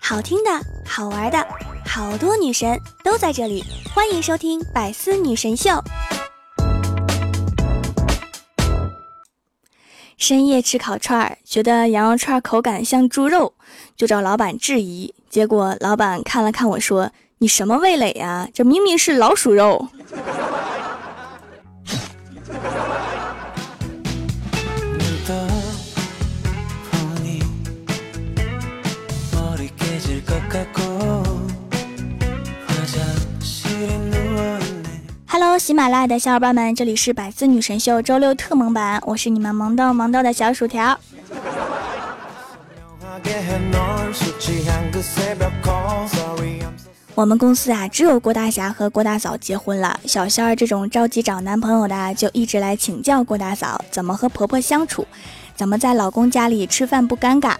好听的，好玩的，好多女神都在这里，欢迎收听《百思女神秀》。深夜吃烤串，觉得羊肉串口感像猪肉，就找老板质疑。结果老板看了看我说：“你什么味蕾呀？这明明是老鼠肉。”喜马拉雅的小伙伴们，这里是百思女神秀周六特萌版，我是你们萌逗萌逗的小薯条。我们公司啊，只有郭大侠和郭大嫂结婚了，小仙儿这种着急找男朋友的，就一直来请教郭大嫂怎么和婆婆相处，怎么在老公家里吃饭不尴尬。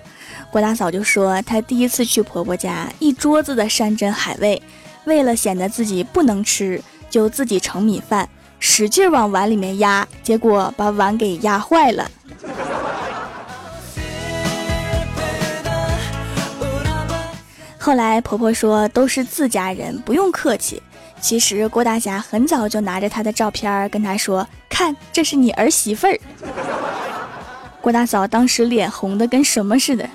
郭大嫂就说，她第一次去婆婆家，一桌子的山珍海味，为了显得自己不能吃。就自己盛米饭，使劲往碗里面压，结果把碗给压坏了。后来婆婆说都是自家人，不用客气。其实郭大侠很早就拿着她的照片跟她说：“看，这是你儿媳妇儿。”郭大嫂当时脸红的跟什么似的。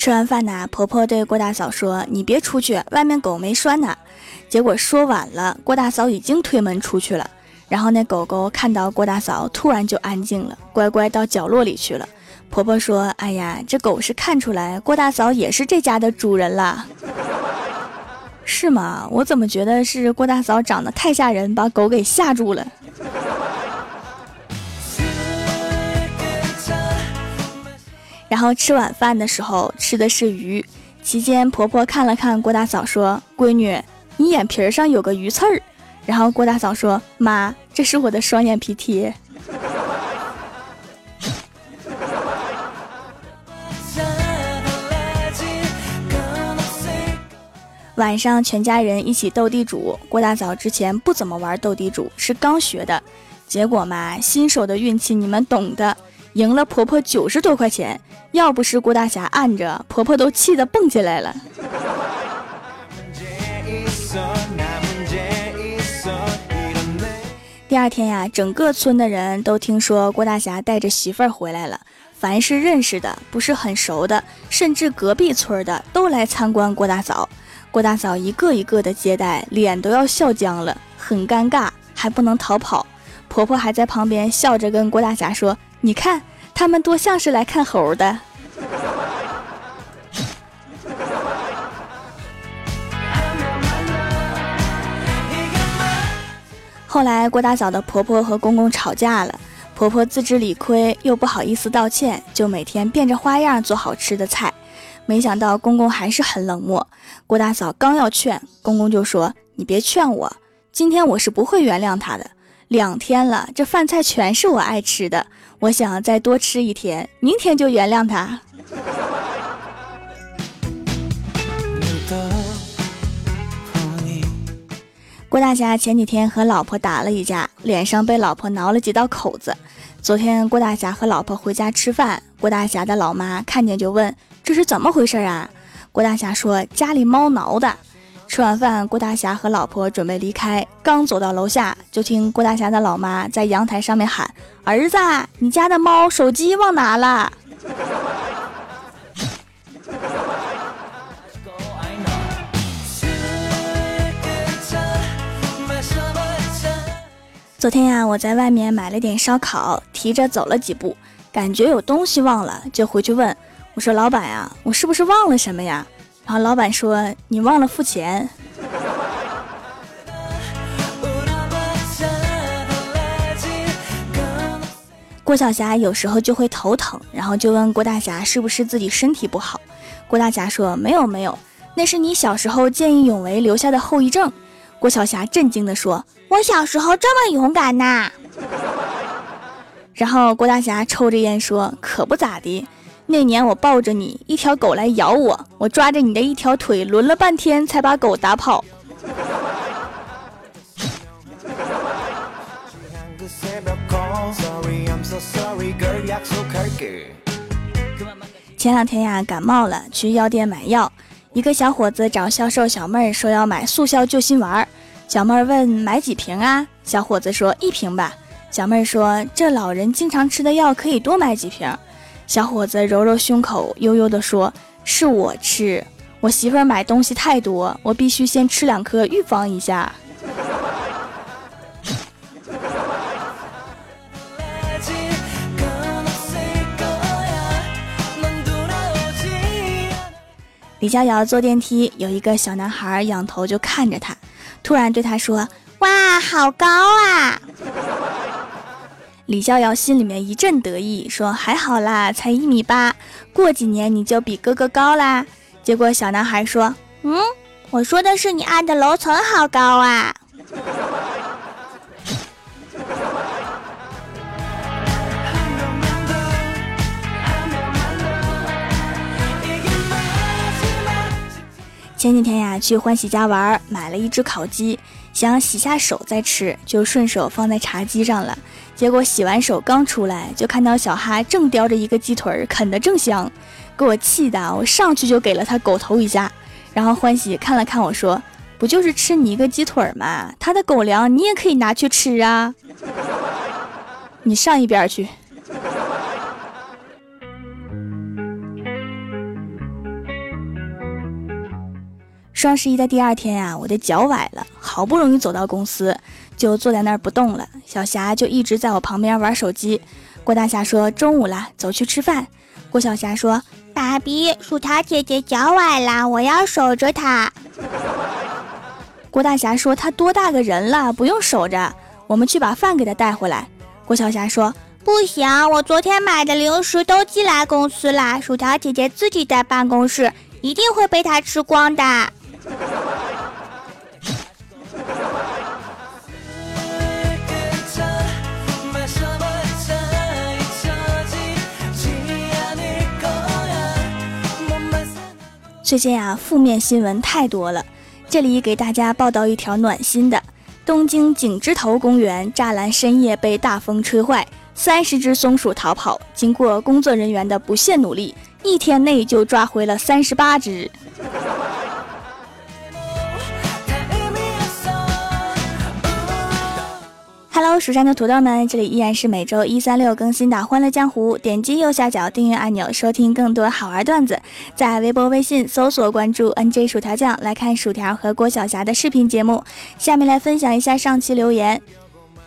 吃完饭呢，婆婆对郭大嫂说：“你别出去，外面狗没拴呢。”结果说晚了，郭大嫂已经推门出去了。然后那狗狗看到郭大嫂，突然就安静了，乖乖到角落里去了。婆婆说：“哎呀，这狗是看出来郭大嫂也是这家的主人了，是吗？我怎么觉得是郭大嫂长得太吓人，把狗给吓住了？”然后吃晚饭的时候吃的是鱼，期间婆婆看了看郭大嫂说：“闺女，你眼皮上有个鱼刺儿。”然后郭大嫂说：“妈，这是我的双眼皮贴。”晚上全家人一起斗地主，郭大嫂之前不怎么玩斗地主，是刚学的，结果嘛，新手的运气你们懂的。赢了婆婆九十多块钱，要不是郭大侠按着，婆婆都气得蹦起来了。第二天呀，整个村的人都听说郭大侠带着媳妇儿回来了，凡是认识的、不是很熟的，甚至隔壁村的，都来参观郭大嫂。郭大嫂一个一个的接待，脸都要笑僵了，很尴尬，还不能逃跑。婆婆还在旁边笑着跟郭大侠说。你看，他们多像是来看猴的。后来，郭大嫂的婆婆和公公吵架了，婆婆自知理亏，又不好意思道歉，就每天变着花样做好吃的菜。没想到公公还是很冷漠。郭大嫂刚要劝，公公就说：“你别劝我，今天我是不会原谅他的。两天了，这饭菜全是我爱吃的。”我想再多吃一天，明天就原谅他。郭大侠前几天和老婆打了一架，脸上被老婆挠了几道口子。昨天郭大侠和老婆回家吃饭，郭大侠的老妈看见就问：“这是怎么回事啊？”郭大侠说：“家里猫挠的。”吃完饭，郭大侠和老婆准备离开，刚走到楼下，就听郭大侠的老妈在阳台上面喊：“儿子，你家的猫手机忘拿了。” 昨天呀，我在外面买了点烧烤，提着走了几步，感觉有东西忘了，就回去问我说：“老板呀，我是不是忘了什么呀？”然后老板说：“你忘了付钱。”郭晓霞有时候就会头疼，然后就问郭大侠是不是自己身体不好。郭大侠说：“没有没有，那是你小时候见义勇为留下的后遗症。”郭晓霞震惊地说：“我小时候这么勇敢呐！” 然后郭大侠抽着烟说：“可不咋的。”那年我抱着你，一条狗来咬我，我抓着你的一条腿抡了半天才把狗打跑。前两天呀，感冒了，去药店买药。一个小伙子找销售小妹儿说要买速效救心丸儿。小妹儿问买几瓶啊？小伙子说一瓶吧。小妹儿说这老人经常吃的药可以多买几瓶。小伙子揉揉胸口，悠悠地说：“是我吃，我媳妇儿买东西太多，我必须先吃两颗预防一下。”李逍遥坐电梯，有一个小男孩仰头就看着他，突然对他说：“哇，好高啊！”李逍遥心里面一阵得意，说：“还好啦，才一米八，过几年你就比哥哥高啦。”结果小男孩说：“嗯，我说的是你按的楼层好高啊。”前几天呀，去欢喜家玩，买了一只烤鸡，想洗下手再吃，就顺手放在茶几上了。结果洗完手刚出来，就看到小哈正叼着一个鸡腿啃得正香，给我气的，我上去就给了他狗头一下。然后欢喜看了看我说：“不就是吃你一个鸡腿吗？他的狗粮你也可以拿去吃啊，你上一边去。”双十一的第二天呀，我的脚崴了，好不容易走到公司，就坐在那儿不动了。小霞就一直在我旁边玩手机。郭大侠说：“中午了，走去吃饭。”郭小霞说：“爸比，薯条姐姐脚崴了，我要守着她。”郭大侠说：“她多大个人了，不用守着，我们去把饭给她带回来。”郭小霞说：“不行，我昨天买的零食都寄来公司了，薯条姐姐自己在办公室，一定会被她吃光的。”最近啊，负面新闻太多了。这里给大家报道一条暖心的：东京景之头公园栅栏深夜被大风吹坏，三十只松鼠逃跑。经过工作人员的不懈努力，一天内就抓回了三十八只。Hello，蜀山的土豆们，这里依然是每周一、三、六更新的《欢乐江湖》。点击右下角订阅按钮，收听更多好玩段子。在微博、微信搜索关注 “nj 薯条酱”，来看薯条和郭晓霞的视频节目。下面来分享一下上期留言。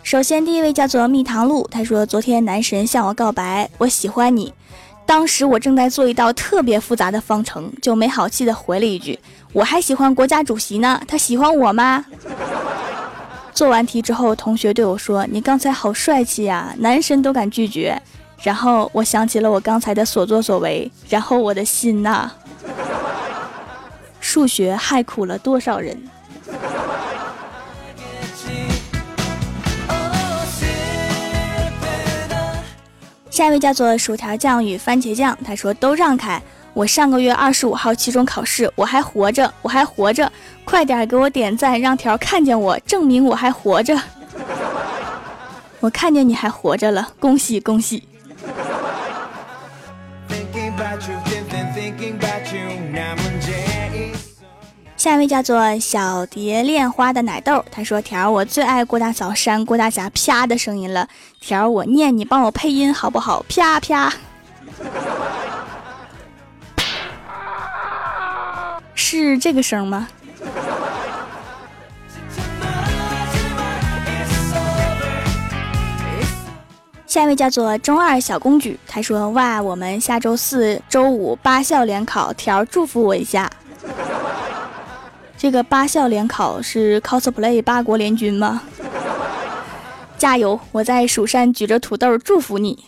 首先，第一位叫做蜜糖露，他说：“昨天男神向我告白，我喜欢你。当时我正在做一道特别复杂的方程，就没好气的回了一句：我还喜欢国家主席呢，他喜欢我吗？”做完题之后，同学对我说：“你刚才好帅气呀，男神都敢拒绝。”然后我想起了我刚才的所作所为，然后我的心呐，数学害苦了多少人？下一位叫做薯条酱与番茄酱，他说：“都让开。”我上个月二十五号期中考试，我还活着，我还活着，快点给我点赞，让条看见我，证明我还活着。我看见你还活着了，恭喜恭喜。下一位叫做小蝶恋花的奶豆，他说：“条我最爱郭大嫂扇郭大侠啪的声音了，条我念你帮我配音好不好？啪啪。”是这个声吗？下一位叫做中二小公举，他说：“哇，我们下周四、周五八校联考，条祝福我一下。”这个八校联考是 cosplay 八国联军吗？加油！我在蜀山举着土豆祝福你。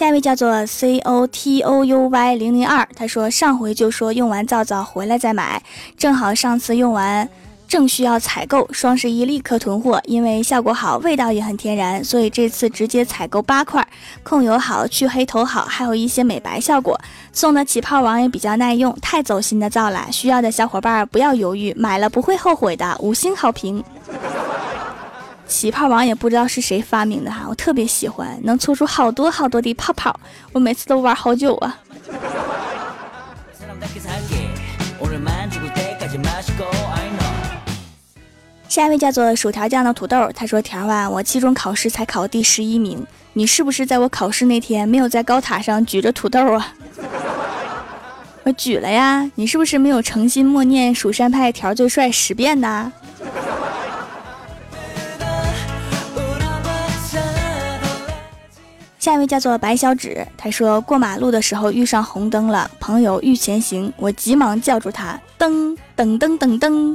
下一位叫做 C O T O U Y 零零二，他说上回就说用完皂皂回来再买，正好上次用完正需要采购，双十一立刻囤货，因为效果好，味道也很天然，所以这次直接采购八块，控油好，去黑头好，还有一些美白效果。送的起泡网也比较耐用，太走心的皂了，需要的小伙伴不要犹豫，买了不会后悔的，五星好评。起泡王也不知道是谁发明的哈，我特别喜欢，能搓出好多好多的泡泡，我每次都玩好久啊。下一位叫做薯条酱的土豆，他说：“条啊，我期中考试才考第十一名，你是不是在我考试那天没有在高塔上举着土豆啊？”我举了呀，你是不是没有诚心默念蜀山派条最帅十遍呢？下一位叫做白小指，他说过马路的时候遇上红灯了，朋友欲前行，我急忙叫住他，噔噔噔噔噔。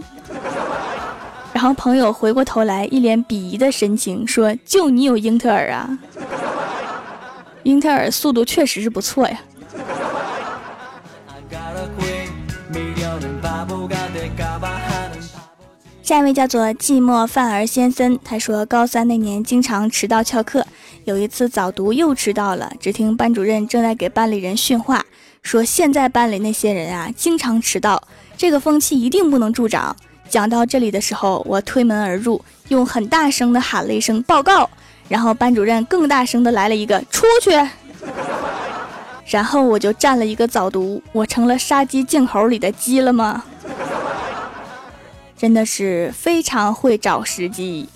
然后朋友回过头来，一脸鄙夷的神情说：“就你有英特尔啊？英特尔速度确实是不错呀。”下一位叫做寂寞范儿先生，他说高三那年经常迟到翘课，有一次早读又迟到了。只听班主任正在给班里人训话，说现在班里那些人啊，经常迟到，这个风气一定不能助长。讲到这里的时候，我推门而入，用很大声的喊了一声“报告”，然后班主任更大声的来了一个“出去”，然后我就占了一个早读，我成了杀鸡儆猴里的鸡了吗？真的是非常会找时机。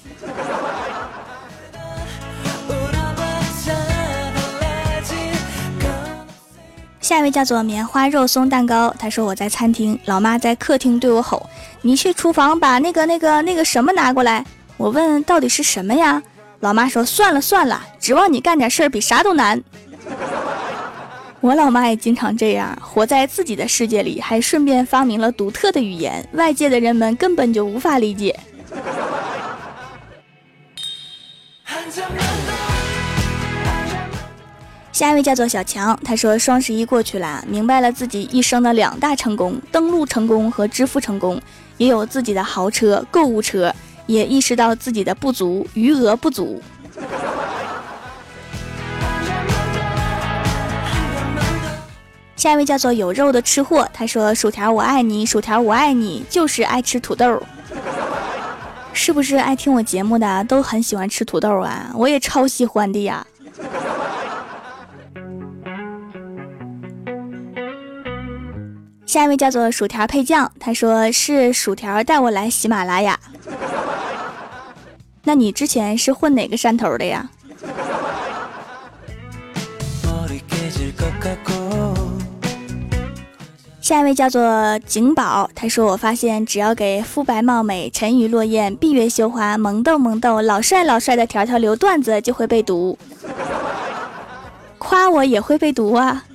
下一位叫做棉花肉松蛋糕，他说我在餐厅，老妈在客厅对我吼：“你去厨房把那个那个那个什么拿过来。”我问到底是什么呀？老妈说：“算了算了，指望你干点事儿比啥都难。”我老妈也经常这样，活在自己的世界里，还顺便发明了独特的语言，外界的人们根本就无法理解。下一位叫做小强，他说双十一过去了，明白了自己一生的两大成功：登录成功和支付成功，也有自己的豪车、购物车，也意识到自己的不足，余额不足。下一位叫做有肉的吃货，他说薯条我爱你，薯条我爱你，就是爱吃土豆。是不是爱听我节目的都很喜欢吃土豆啊？我也超喜欢的呀。下一位叫做薯条配酱，他说是薯条带我来喜马拉雅。那你之前是混哪个山头的呀？下一位叫做景宝，他说我发现只要给肤白貌美、沉鱼落雁、闭月羞花、萌逗萌逗、老帅老帅的条条留段子，就会被读。夸我也会被读啊。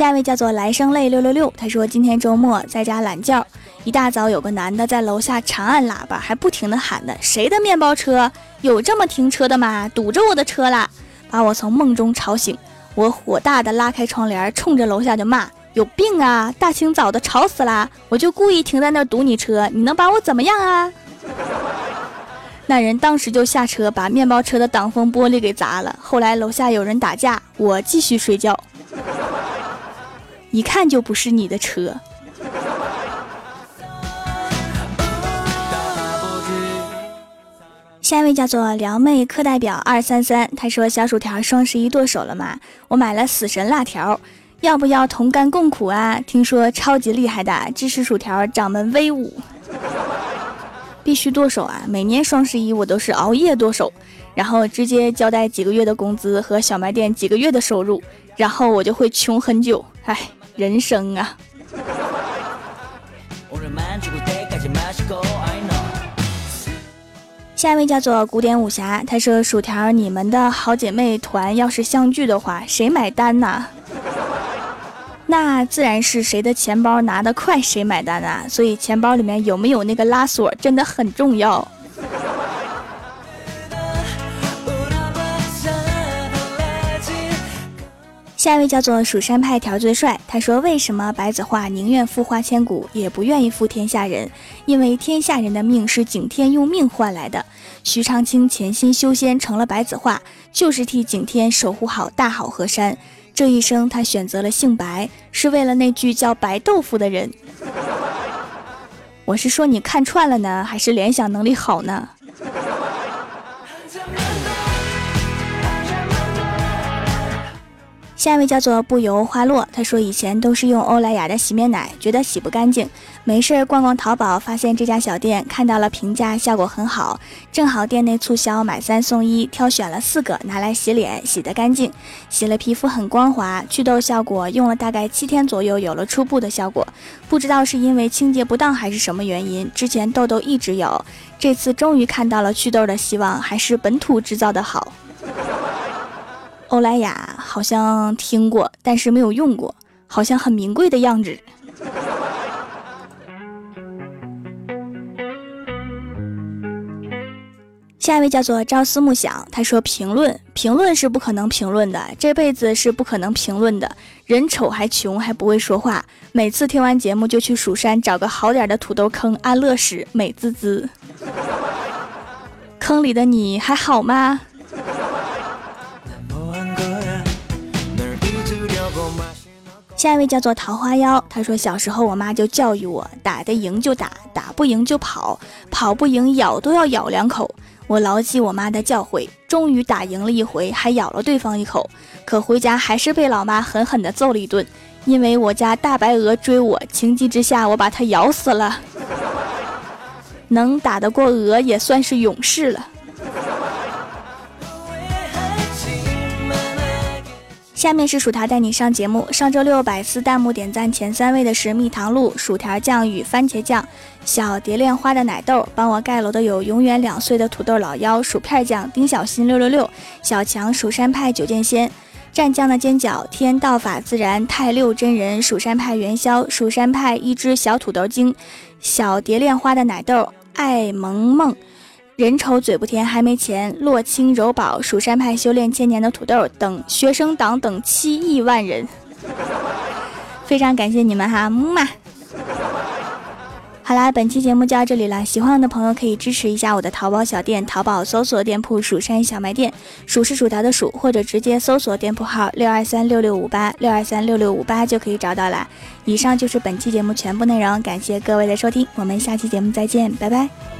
下一位叫做来生泪六六六，他说今天周末在家懒觉，一大早有个男的在楼下长按喇叭，还不停的喊的，谁的面包车？有这么停车的吗？堵着我的车啦！把我从梦中吵醒，我火大的拉开窗帘，冲着楼下就骂：有病啊！大清早的吵死啦！我就故意停在那堵你车，你能把我怎么样啊？那人当时就下车，把面包车的挡风玻璃给砸了。后来楼下有人打架，我继续睡觉。一看就不是你的车。下一位叫做撩妹课代表二三三，他说：“小薯条双十一剁手了吗？我买了死神辣条，要不要同甘共苦啊？听说超级厉害的，支持薯条掌门威武。”必须剁手啊！每年双十一我都是熬夜剁手，然后直接交代几个月的工资和小卖店几个月的收入，然后我就会穷很久。唉，人生啊！下一位叫做古典武侠，他说：“薯条，你们的好姐妹团要是相聚的话，谁买单呢？”那自然是谁的钱包拿得快，谁买单啊！所以钱包里面有没有那个拉锁真的很重要。下一位叫做蜀山派条最帅，他说：“为什么白子画宁愿负花千骨，也不愿意负天下人？因为天下人的命是景天用命换来的。徐长卿潜心修仙成了白子画，就是替景天守护好大好河山。这一生他选择了姓白，是为了那句叫白豆腐的人。我是说你看串了呢，还是联想能力好呢？”下一位叫做不由花落，他说以前都是用欧莱雅的洗面奶，觉得洗不干净，没事逛逛淘宝，发现这家小店看到了评价，效果很好，正好店内促销买三送一，挑选了四个拿来洗脸，洗得干净，洗了皮肤很光滑，祛痘效果用了大概七天左右，有了初步的效果，不知道是因为清洁不当还是什么原因，之前痘痘一直有，这次终于看到了祛痘的希望，还是本土制造的好。欧莱雅好像听过，但是没有用过，好像很名贵的样子。下一位叫做朝思暮想，他说：“评论评论是不可能评论的，这辈子是不可能评论的。人丑还穷还不会说话，每次听完节目就去蜀山找个好点的土豆坑安乐死，美滋滋。坑里的你还好吗？”下一位叫做桃花妖，他说小时候我妈就教育我，打得赢就打，打不赢就跑，跑不赢咬都要咬两口。我牢记我妈的教诲，终于打赢了一回，还咬了对方一口。可回家还是被老妈狠狠地揍了一顿，因为我家大白鹅追我，情急之下我把它咬死了。能打得过鹅也算是勇士了。下面是薯条带你上节目。上周六百思弹幕点赞前三位的是蜜糖露、薯条酱与番茄酱、小蝶恋花的奶豆。帮我盖楼的有永远两岁的土豆老妖、薯片酱、丁小新六六六、小强、蜀山派九剑仙、蘸酱的尖角、天道法自然、太六真人、蜀山派元宵、蜀山派一只小土豆精、小蝶恋花的奶豆、爱萌萌。人丑嘴不甜，还没钱。洛青柔宝，蜀山派修炼千年的土豆等学生党等七亿万人，非常感谢你们哈，木马。好啦，本期节目就到这里了。喜欢我的朋友可以支持一下我的淘宝小店，淘宝搜索店铺“蜀山小卖店”，数是薯条的数，或者直接搜索店铺号六二三六六五八六二三六六五八就可以找到啦。以上就是本期节目全部内容，感谢各位的收听，我们下期节目再见，拜拜。